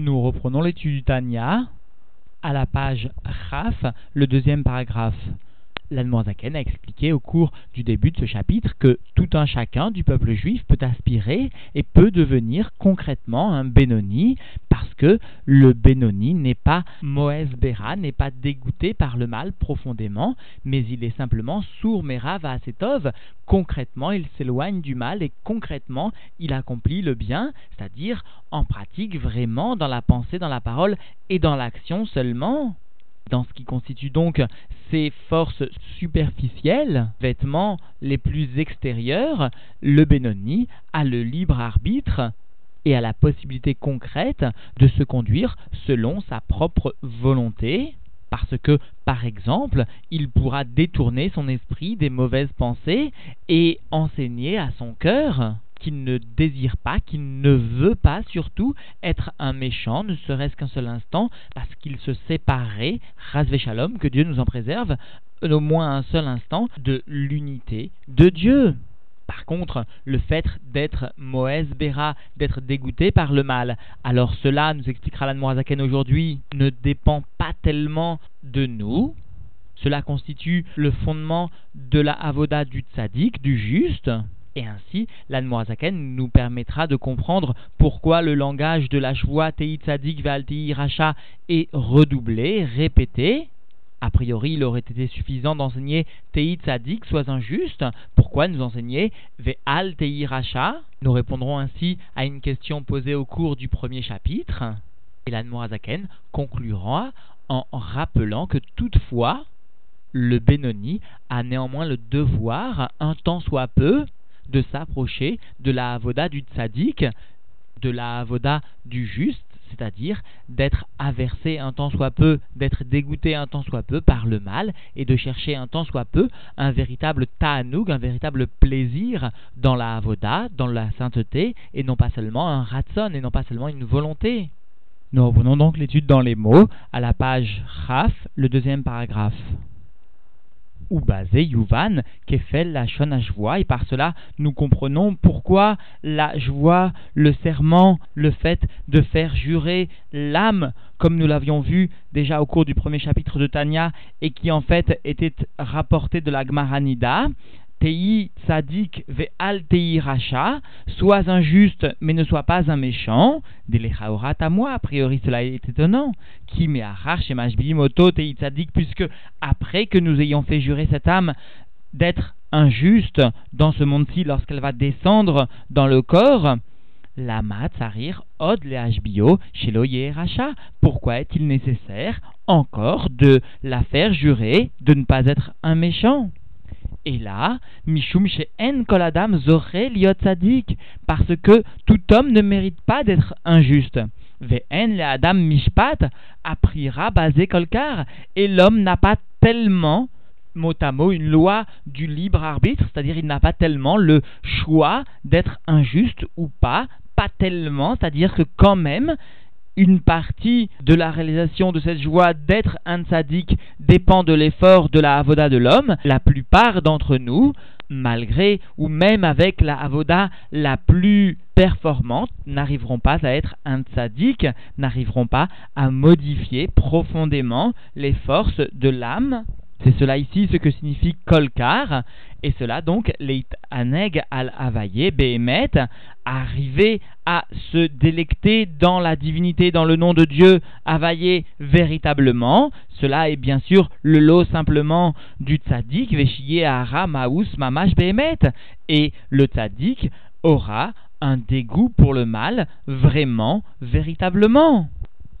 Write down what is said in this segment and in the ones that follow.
Nous reprenons l'étude du Tanya à la page Raf, le deuxième paragraphe. L'Anmoazaken a expliqué au cours du début de ce chapitre que tout un chacun du peuple juif peut aspirer et peut devenir concrètement un Benoni parce que le Benoni n'est pas Moès Bera, n'est pas dégoûté par le mal profondément, mais il est simplement sourd Mera Vaasetov. Concrètement, il s'éloigne du mal et concrètement, il accomplit le bien, c'est-à-dire en pratique vraiment dans la pensée, dans la parole et dans l'action seulement dans ce qui constitue donc ces forces superficielles, vêtements les plus extérieurs, le Benoni a le libre arbitre et a la possibilité concrète de se conduire selon sa propre volonté, parce que, par exemple, il pourra détourner son esprit des mauvaises pensées et enseigner à son cœur qu'il ne désire pas, qu'il ne veut pas surtout être un méchant, ne serait-ce qu'un seul instant, parce qu'il se séparait, que Dieu nous en préserve, au moins un seul instant, de l'unité de Dieu. Par contre, le fait d'être Moès Béra, d'être dégoûté par le mal, alors cela, nous expliquera l'Anmoazaken aujourd'hui, ne dépend pas tellement de nous. Cela constitue le fondement de la avoda du tzaddik, du juste. Et ainsi, l'Anmoazaken nous permettra de comprendre pourquoi le langage de la joie Tei Tzadik Valti Racha est redoublé, répété. A priori, il aurait été suffisant d'enseigner Tei Tzadik, sois injuste. Pourquoi nous enseigner Ve'al Tei Racha? Nous répondrons ainsi à une question posée au cours du premier chapitre. Et l'Anmoazaken conclura en rappelant que toutefois, le Benoni a néanmoins le devoir, un temps soit peu, de s'approcher de la avoda du tzaddik, de la avoda du juste, c'est-à-dire d'être aversé un temps soit peu, d'être dégoûté un temps soit peu par le mal, et de chercher un temps soit peu un véritable ta'anoug, un véritable plaisir dans la avoda, dans la sainteté, et non pas seulement un ratson, et non pas seulement une volonté. Nous reprenons donc l'étude dans les mots à la page Raf, le deuxième paragraphe ou basé Yuvan, fait la joie, et par cela nous comprenons pourquoi la joie, le serment, le fait de faire jurer l'âme, comme nous l'avions vu déjà au cours du premier chapitre de Tanya, et qui en fait était rapporté de la Gmaranida, Tei tzadik ve'al tei racha, sois injuste mais ne sois pas un méchant. Delechaorat à moi, a priori cela est étonnant. Qui me chez moto tei tzadik, puisque après que nous ayons fait jurer cette âme d'être injuste dans ce monde-ci lorsqu'elle va descendre dans le corps, la matzarir od le bio chez racha. Pourquoi est-il nécessaire encore de la faire jurer de ne pas être un méchant? Et là, Mishum En Koladam Zoré Liotzadik, parce que tout homme ne mérite pas d'être injuste. Ve'en le Adam Mishpat, aprira basé kolkar, et l'homme n'a pas tellement mot à mot une loi du libre arbitre, c'est-à-dire il n'a pas tellement le choix d'être injuste ou pas, pas tellement, c'est-à-dire que quand même une partie de la réalisation de cette joie d'être un tzaddik dépend de l'effort de la avoda de l'homme. La plupart d'entre nous, malgré ou même avec la avoda la plus performante, n'arriveront pas à être un tzaddik, n'arriveront pas à modifier profondément les forces de l'âme c'est cela ici ce que signifie kolkar, et cela donc leit aneg al avaye behemet, arriver à se délecter dans la divinité, dans le nom de Dieu, avaye véritablement. Cela est bien sûr le lot simplement du tzaddik, veshiye ara maus mamash behemet, et le tzaddik aura un dégoût pour le mal vraiment, véritablement.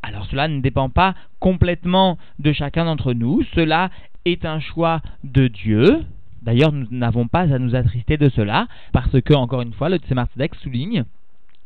Alors cela ne dépend pas complètement de chacun d'entre nous, cela est un choix de Dieu. D'ailleurs, nous n'avons pas à nous attrister de cela, parce que, encore une fois, le Tzemar souligne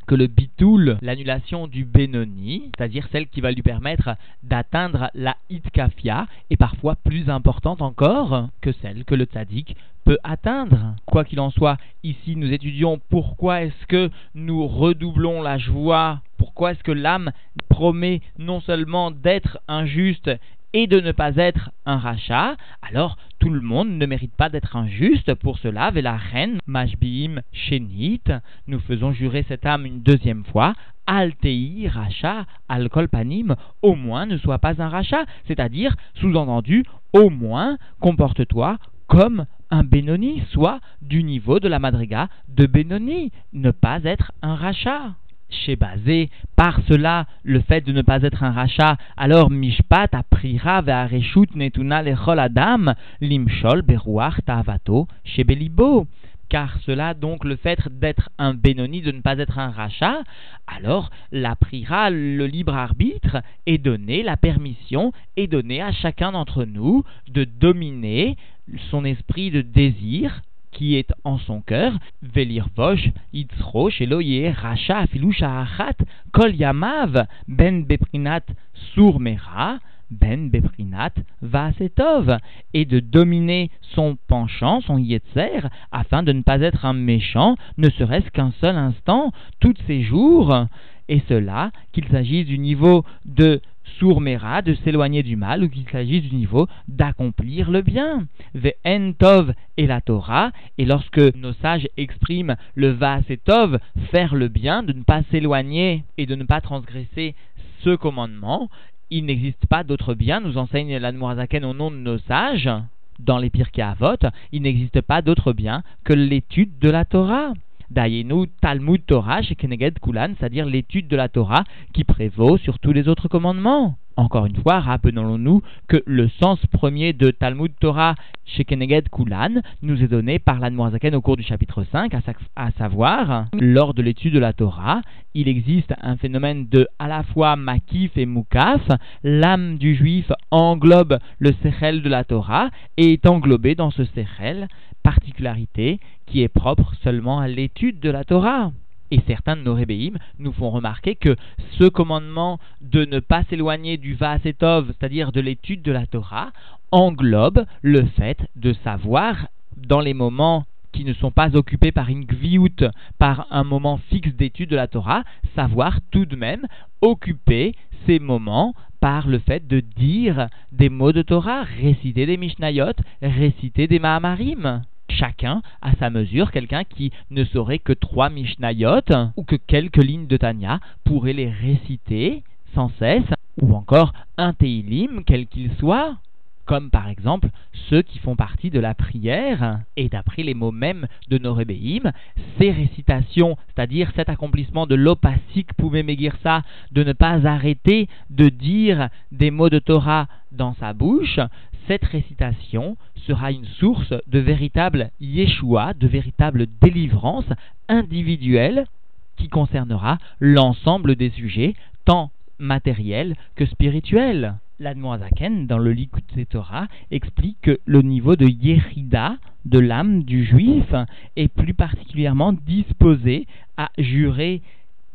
que le bitoul, l'annulation du Benoni, c'est-à-dire celle qui va lui permettre d'atteindre la Itkafia, est parfois plus importante encore que celle que le Tzadik peut atteindre. Quoi qu'il en soit, ici nous étudions pourquoi est-ce que nous redoublons la joie, pourquoi est-ce que l'âme promet non seulement d'être injuste et de ne pas être un rachat, alors tout le monde ne mérite pas d'être injuste? Pour cela, la reine Mashbiim Shenit, nous faisons jurer cette âme une deuxième fois. Altei rachat alcool panim, au moins ne sois pas un rachat, c'est-à-dire, sous-entendu, au moins comporte-toi comme un Benoni, soit du niveau de la madriga de Benoni, ne pas être un rachat chez Bazé, par cela, le fait de ne pas être un rachat, alors Mishpat aprira ve'areshut netuna lechol adam, limshol beruach ta'avato chez Belibo. Car cela, donc, le fait d'être un Benoni, de ne pas être un rachat, alors la prira, le libre arbitre, est donné, la permission est donnée à chacun d'entre nous de dominer son esprit de désir qui est en son cœur, Velir Vosh, Yitzro, Sheloye, Racha, Filusha Achat, Kol Yamav, Ben Beprinat, Surmera, Ben Beprinat, Vasetov, et de dominer son penchant, son Yetzer, afin de ne pas être un méchant, ne serait-ce qu'un seul instant, tous ces jours, et cela, qu'il s'agisse du niveau de sourmera, de s'éloigner du mal, ou qu'il s'agisse du niveau d'accomplir le bien. Ve'en tov et la Torah, et lorsque nos sages expriment le va tov, faire le bien, de ne pas s'éloigner et de ne pas transgresser ce commandement, il n'existe pas d'autre bien, nous enseigne l'Anmorazaken au nom de nos sages, dans les Pirkei Avot, il n'existe pas d'autre bien que l'étude de la Torah. Dayenu Talmud Torah chez Kulan, c'est-à-dire l'étude de la Torah qui prévaut sur tous les autres commandements. Encore une fois, rappelons-nous que le sens premier de Talmud Torah chez Keneged Kulan nous est donné par l'Anmoazaken au cours du chapitre 5, à, savoir, lors de l'étude de la Torah, il existe un phénomène de à la fois makif et mukaf, l'âme du juif englobe le sechel de la Torah et est englobée dans ce sechel, particularité qui est propre seulement à l'étude de la Torah. Et certains de nos rébéim nous font remarquer que ce commandement de ne pas s'éloigner du Vaasetov, c'est-à-dire de l'étude de la Torah, englobe le fait de savoir dans les moments qui ne sont pas occupés par une gviout, par un moment fixe d'étude de la Torah, savoir tout de même occuper ces moments par le fait de dire des mots de Torah, réciter des Mishnayot, réciter des Mahamarim chacun à sa mesure, quelqu'un qui ne saurait que trois Mishnayot ou que quelques lignes de Tanya pourrait les réciter sans cesse, ou encore un Teilim, quel qu'il soit, comme par exemple ceux qui font partie de la prière, et d'après les mots mêmes de nos ces récitations, c'est-à-dire cet accomplissement de l'opasik ça, de ne pas arrêter de dire des mots de Torah dans sa bouche, cette récitation sera une source de véritable Yeshua, de véritable délivrance individuelle qui concernera l'ensemble des sujets, tant matériels que spirituels. L'Admoazaken, dans le Likud Torah, explique que le niveau de Yérida, de l'âme du juif, est plus particulièrement disposé à jurer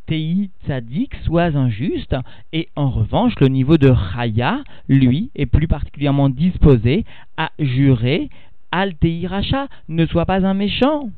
Tei Tzadik, sois injuste, et en revanche, le niveau de Chaya, lui, est plus particulièrement disposé à jurer Al Tei Racha, ne sois pas un méchant.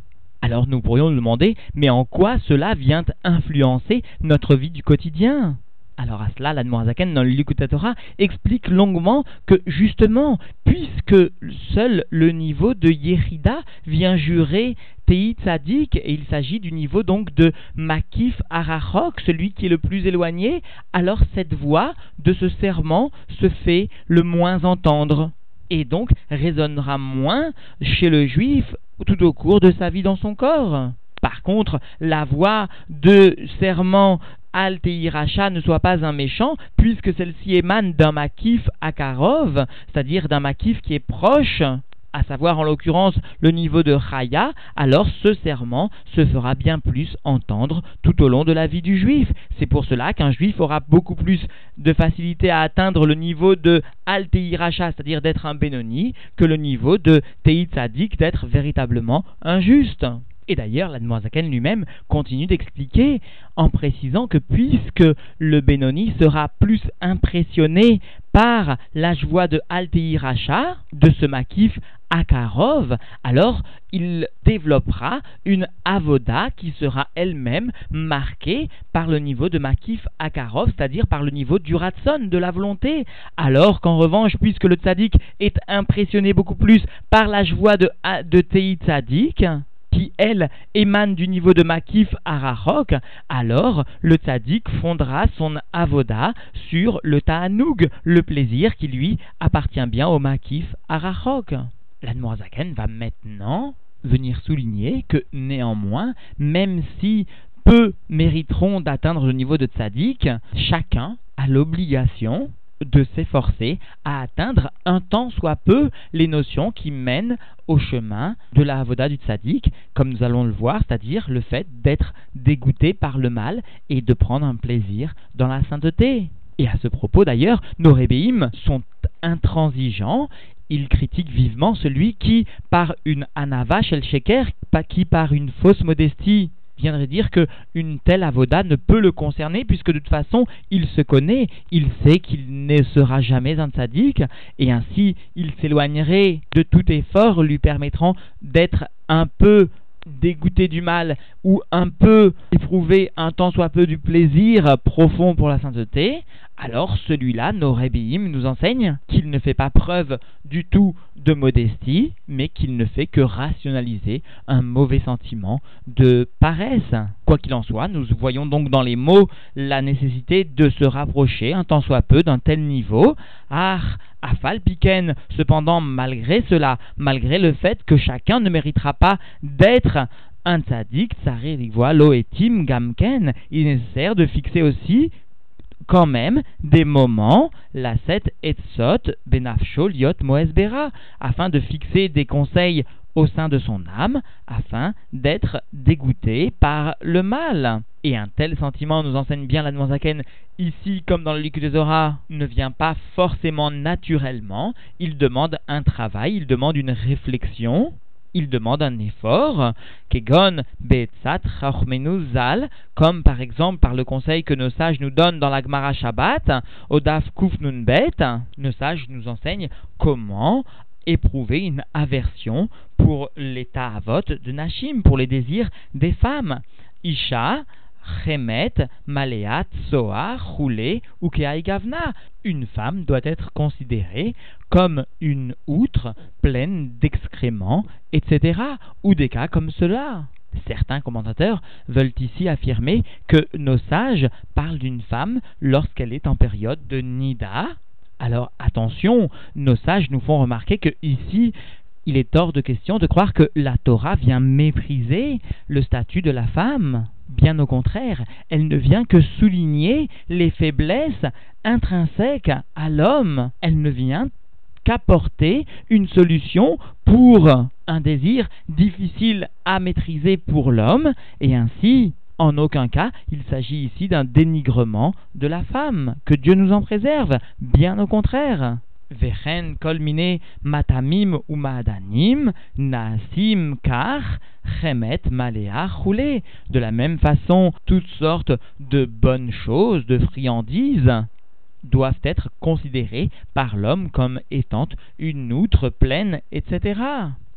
Alors nous pourrions nous demander, mais en quoi cela vient influencer notre vie du quotidien? Alors à cela, la dans le Torah explique longuement que justement, puisque seul le niveau de Yerida vient jurer Tei Tzadik, et il s'agit du niveau donc de Makif Arachok, celui qui est le plus éloigné, alors cette voix de ce serment se fait le moins entendre et donc résonnera moins chez le juif tout au cours de sa vie dans son corps. Par contre, la voix de serment Al ne soit pas un méchant, puisque celle-ci émane d'un makif akarov, c'est-à-dire d'un makif qui est proche, à savoir en l'occurrence le niveau de Chaya, alors ce serment se fera bien plus entendre tout au long de la vie du juif. C'est pour cela qu'un juif aura beaucoup plus de facilité à atteindre le niveau de Al c'est-à-dire d'être un Benoni, que le niveau de Tei d'être véritablement un juste. Et d'ailleurs, l'Admoazaken lui-même continue d'expliquer en précisant que puisque le Benoni sera plus impressionné par la joie de Alteir Racha, de ce makif Akarov, alors il développera une avoda qui sera elle-même marquée par le niveau de Makif Akarov, c'est-à-dire par le niveau du ratson, de la volonté. Alors qu'en revanche, puisque le tzaddik est impressionné beaucoup plus par la joie de, de Tei Tzaddik, qui, elle, émane du niveau de Makif Arachok, alors le tzaddik fondera son avoda sur le Ta'anoug, le plaisir qui lui appartient bien au Makif Arachok. L'Admorazaken va maintenant venir souligner que néanmoins, même si peu mériteront d'atteindre le niveau de tzaddik, chacun a l'obligation de s'efforcer à atteindre un tant soit peu les notions qui mènent au chemin de la avoda du tzaddik, comme nous allons le voir, c'est-à-dire le fait d'être dégoûté par le mal et de prendre un plaisir dans la sainteté. Et à ce propos d'ailleurs, nos rébéim sont intransigeants ils critiquent vivement celui qui, par une anava shel sheker, qui par une fausse modestie, viendrait dire que une telle avoda ne peut le concerner puisque de toute façon il se connaît, il sait qu'il ne sera jamais un tzaddik et ainsi il s'éloignerait de tout effort lui permettant d'être un peu dégoûté du mal ou un peu éprouver un tant soit peu du plaisir profond pour la sainteté, alors celui-là, nos nous enseigne qu'il ne fait pas preuve du tout de modestie, mais qu'il ne fait que rationaliser un mauvais sentiment de paresse. Quoi qu'il en soit, nous voyons donc dans les mots la nécessité de se rapprocher un tant soit peu d'un tel niveau. Ah, Cependant, malgré cela, malgré le fait que chacun ne méritera pas d'être un tzaddik, loetim gamken, il est nécessaire de fixer aussi quand même des moments, la set etzot benafsho liot moesbera, afin de fixer des conseils au sein de son âme, afin d'être dégoûté par le mal. Et un tel sentiment, nous enseigne bien la Zaken, ici comme dans le Likud ne vient pas forcément naturellement, il demande un travail, il demande une réflexion, il demande un effort, kegon be'etzat zal, comme par exemple par le conseil que nos sages nous donnent dans la Gemara Shabbat, Odaf Kuf Bet, nos sages nous enseignent comment éprouver une aversion pour l'état avot de Nashim, pour les désirs des femmes. Isha, Chemet, Maleat, Soa, Roulé ou Gavna. Une femme doit être considérée comme une outre pleine d'excréments, etc. Ou des cas comme cela. Certains commentateurs veulent ici affirmer que nos sages parlent d'une femme lorsqu'elle est en période de nida. Alors attention, nos sages nous font remarquer que ici il est hors de question de croire que la Torah vient mépriser le statut de la femme. Bien au contraire, elle ne vient que souligner les faiblesses intrinsèques à l'homme. Elle ne vient qu'apporter une solution pour un désir difficile à maîtriser pour l'homme, et ainsi, en aucun cas, il s'agit ici d'un dénigrement de la femme. Que Dieu nous en préserve, bien au contraire. Vechen kolmine matamim ou nasim kar chemet malea roulé. De la même façon, toutes sortes de bonnes choses, de friandises, doivent être considérées par l'homme comme étant une outre pleine, etc.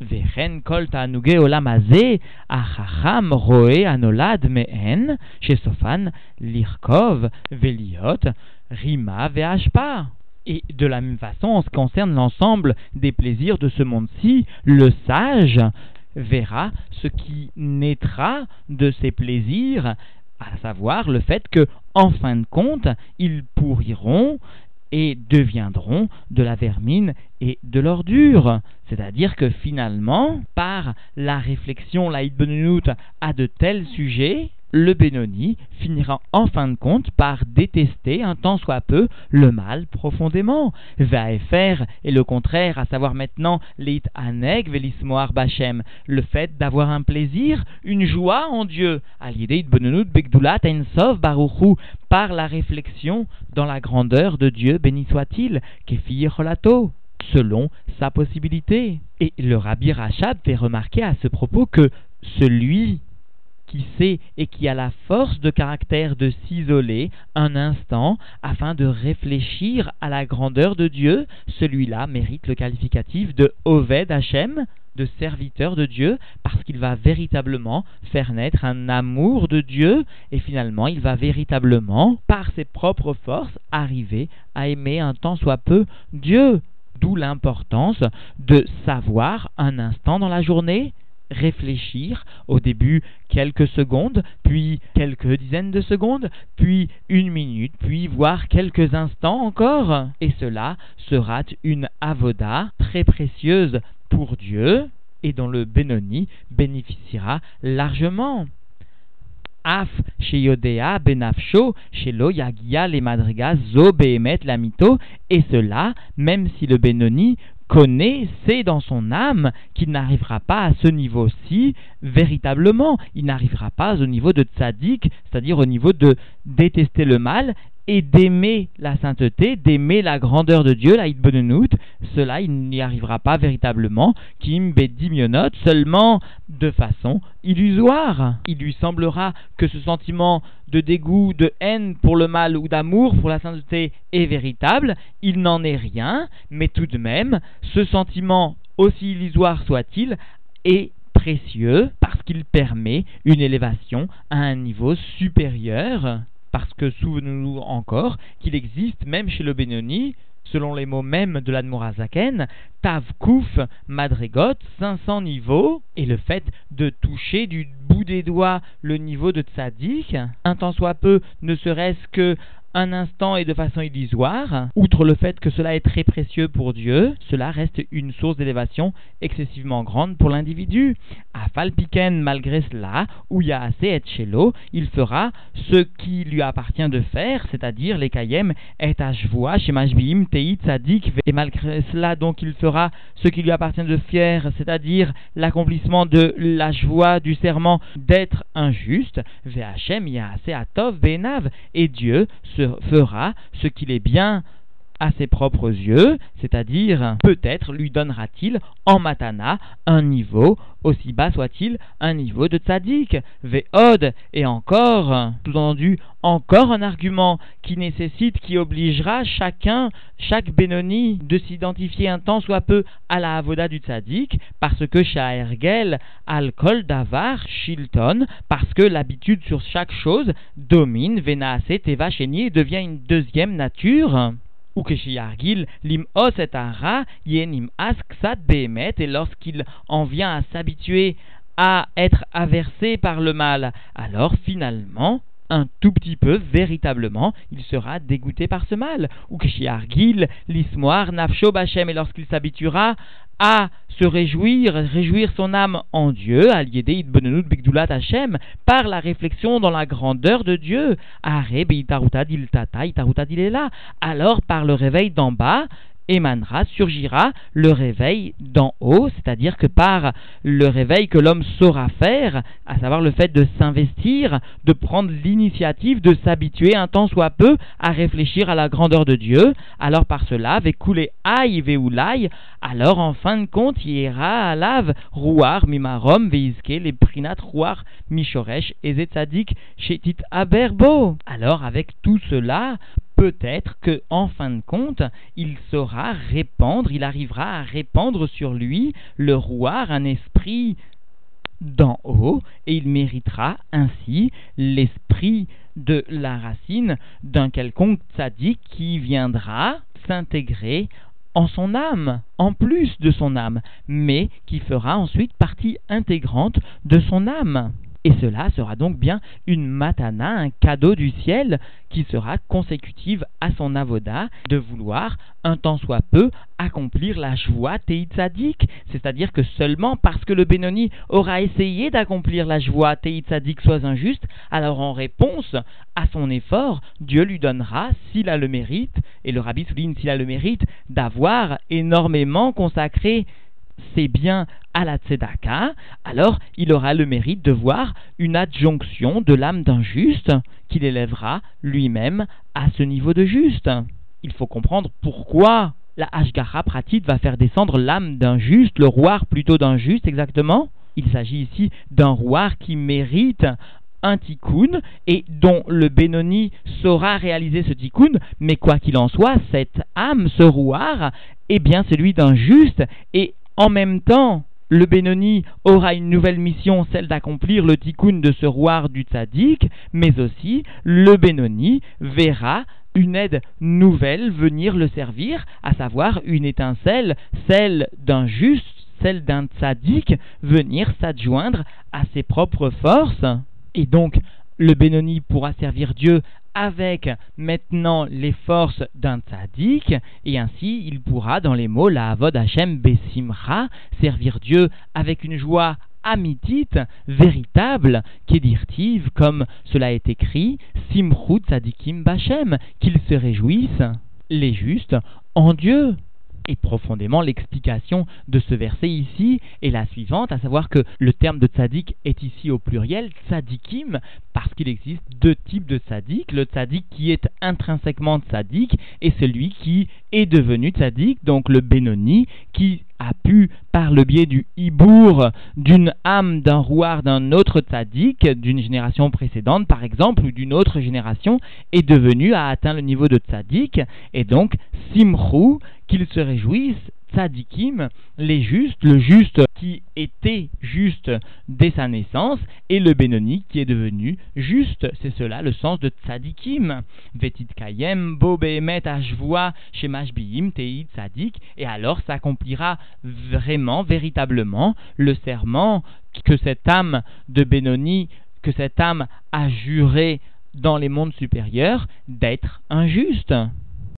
Vechen kol tanuge olamaze achacham roe anolad mehen chez Sofan lirkov veliot rima ve'ashpa. Et de la même façon, en ce qui concerne l'ensemble des plaisirs de ce monde-ci, le sage verra ce qui naîtra de ces plaisirs, à savoir le fait que, en fin de compte, ils pourriront et deviendront de la vermine et de l'ordure. C'est-à-dire que finalement, par la réflexion laïd à de tels sujets, le Benoni finira en fin de compte par détester un tant soit peu le mal profondément. faire est le contraire, à savoir maintenant l'it aneg velismoar bachem, le fait d'avoir un plaisir, une joie en Dieu, de Benonut begdulat ensov baruchu, par la réflexion dans la grandeur de Dieu, béni soit-il, kefi relato selon sa possibilité. Et le Rabbi Rachab fait remarquer à ce propos que celui qui sait et qui a la force de caractère de s'isoler un instant afin de réfléchir à la grandeur de Dieu, celui-là mérite le qualificatif de Oved Hachem, de serviteur de Dieu, parce qu'il va véritablement faire naître un amour de Dieu, et finalement il va véritablement, par ses propres forces, arriver à aimer un tant soit peu Dieu. D'où l'importance de savoir un instant dans la journée réfléchir au début quelques secondes, puis quelques dizaines de secondes, puis une minute, puis voire quelques instants encore. Et cela sera une avoda très précieuse pour Dieu et dont le Benoni bénéficiera largement. Af chez Yodea benafsho, chez Lo Yagia les madrigas zo behemet lamito, et cela même si le Benoni connaît, sait dans son âme qu'il n'arrivera pas à ce niveau-ci véritablement. Il n'arrivera pas au niveau de tzaddik, c'est-à-dire au niveau de détester le mal et d'aimer la sainteté, d'aimer la grandeur de Dieu, la Hitbonenut, cela il n'y arrivera pas véritablement, Kim Bedimionot, seulement de façon illusoire. Il lui semblera que ce sentiment de dégoût, de haine pour le mal ou d'amour pour la sainteté est véritable, il n'en est rien, mais tout de même, ce sentiment, aussi illusoire soit-il, est précieux parce qu'il permet une élévation à un niveau supérieur parce que souvenons-nous encore qu'il existe même chez le Benoni, selon les mots mêmes de l'Admorazaken, Tavkouf Madregot, 500 niveaux, et le fait de toucher du bout des doigts le niveau de Tzadik, un tant soit peu, ne serait-ce que un instant et de façon illusoire, outre le fait que cela est très précieux pour Dieu, cela reste une source d'élévation excessivement grande pour l'individu. À Falpiken, malgré cela, où il y a assez et chelo, il fera ce qui lui appartient de faire, c'est-à-dire les kayem et ashvoa, shemashbim, teit, sadik, et malgré cela, donc, il fera ce qui lui appartient de faire, c'est-à-dire l'accomplissement de la joie du serment d'être injuste, vhm, assez atov, benav, et Dieu se fera ce qu'il est bien à ses propres yeux, c'est-à-dire peut-être lui donnera-t-il en matana un niveau, aussi bas soit-il, un niveau de tzaddik, ve'od, et encore, tout entendu, encore un argument qui nécessite, qui obligera chacun, chaque Benoni, de s'identifier un temps soit peu à la avoda du tzaddik, parce que Shaergel, alcool davar, shilton, parce que l'habitude sur chaque chose domine, venaase, teva, et devient une deuxième nature ou lim os et ara yenim asksat behemet, et lorsqu'il en vient à s'habituer à être aversé par le mal, alors finalement, un tout petit peu, véritablement, il sera dégoûté par ce mal. Ou que Argil, l'ismoir, nafsho bachem, et lorsqu'il s'habituera à se réjouir, réjouir son âme en Dieu, par la réflexion dans la grandeur de Dieu, alors par le réveil d'en bas, émanera, surgira le réveil d'en haut, c'est-à-dire que par le réveil que l'homme saura faire, à savoir le fait de s'investir, de prendre l'initiative de s'habituer un temps soit peu à réfléchir à la grandeur de Dieu, alors par cela, couler aïe veoulaï, alors en fin de compte, ira à lave, rouar mimarom veiske, les prinat rouar michoresh et zetzadik shetit aberbo. Alors avec tout cela, peut-être que, en fin de compte, il saura répandre, il arrivera à répandre sur lui le roi, un esprit d'en haut, et il méritera ainsi l'esprit de la racine d'un quelconque tzaddik qui viendra s'intégrer en son âme, en plus de son âme, mais qui fera ensuite partie intégrante de son âme. Et cela sera donc bien une matana, un cadeau du ciel qui sera consécutive à son avoda de vouloir, un temps soit peu, accomplir la joie teitzadik. C'est-à-dire que seulement parce que le Benoni aura essayé d'accomplir la joie teitzadik soit injuste, alors en réponse à son effort, Dieu lui donnera, s'il a le mérite, et le rabbi souligne s'il a le mérite, d'avoir énormément consacré c'est bien à la tzedaka, alors il aura le mérite de voir une adjonction de l'âme d'un juste qu'il élèvera lui-même à ce niveau de juste. Il faut comprendre pourquoi la Ashgara pratique va faire descendre l'âme d'un juste, le roi plutôt d'un juste exactement il s'agit ici d'un rouard qui mérite un tikkun et dont le Benoni saura réaliser ce tikkun, mais quoi qu'il en soit, cette âme, ce rouard, est bien celui d'un juste et en même temps, le Benoni aura une nouvelle mission, celle d'accomplir le tikkun de ce rouard du tzaddik, mais aussi le Benoni verra une aide nouvelle venir le servir, à savoir une étincelle, celle d'un juste, celle d'un tzaddik, venir s'adjoindre à ses propres forces. Et donc, le Benoni pourra servir Dieu avec maintenant les forces d'un tzaddik, et ainsi il pourra, dans les mots la Avod Hashem Besimra, servir Dieu avec une joie amitite, véritable, qu'édirtive, comme cela est écrit, Simchut Tzadikim Bachem, qu'ils se réjouissent, les justes, en Dieu. Et profondément, l'explication de ce verset ici est la suivante, à savoir que le terme de tzaddik est ici au pluriel, tzadikim, parce qu'il existe deux types de tzaddik, le tzaddik qui est intrinsèquement tzaddik et celui qui est devenu tzaddik, donc le Benoni, qui a pu, par le biais du hibour d'une âme d'un rouard d'un autre tzaddik, d'une génération précédente par exemple, ou d'une autre génération, est devenu, a atteint le niveau de tzaddik, et donc simrou, qu'il se réjouissent tzadikim, les justes, le juste qui était juste dès sa naissance, et le Benoni qui est devenu juste. C'est cela le sens de tzadikim. Vetit kayem, bo ashvoa, shemash tei tzadik, et alors s'accomplira vraiment, véritablement, le serment que cette âme de Benoni, que cette âme a juré dans les mondes supérieurs d'être injuste.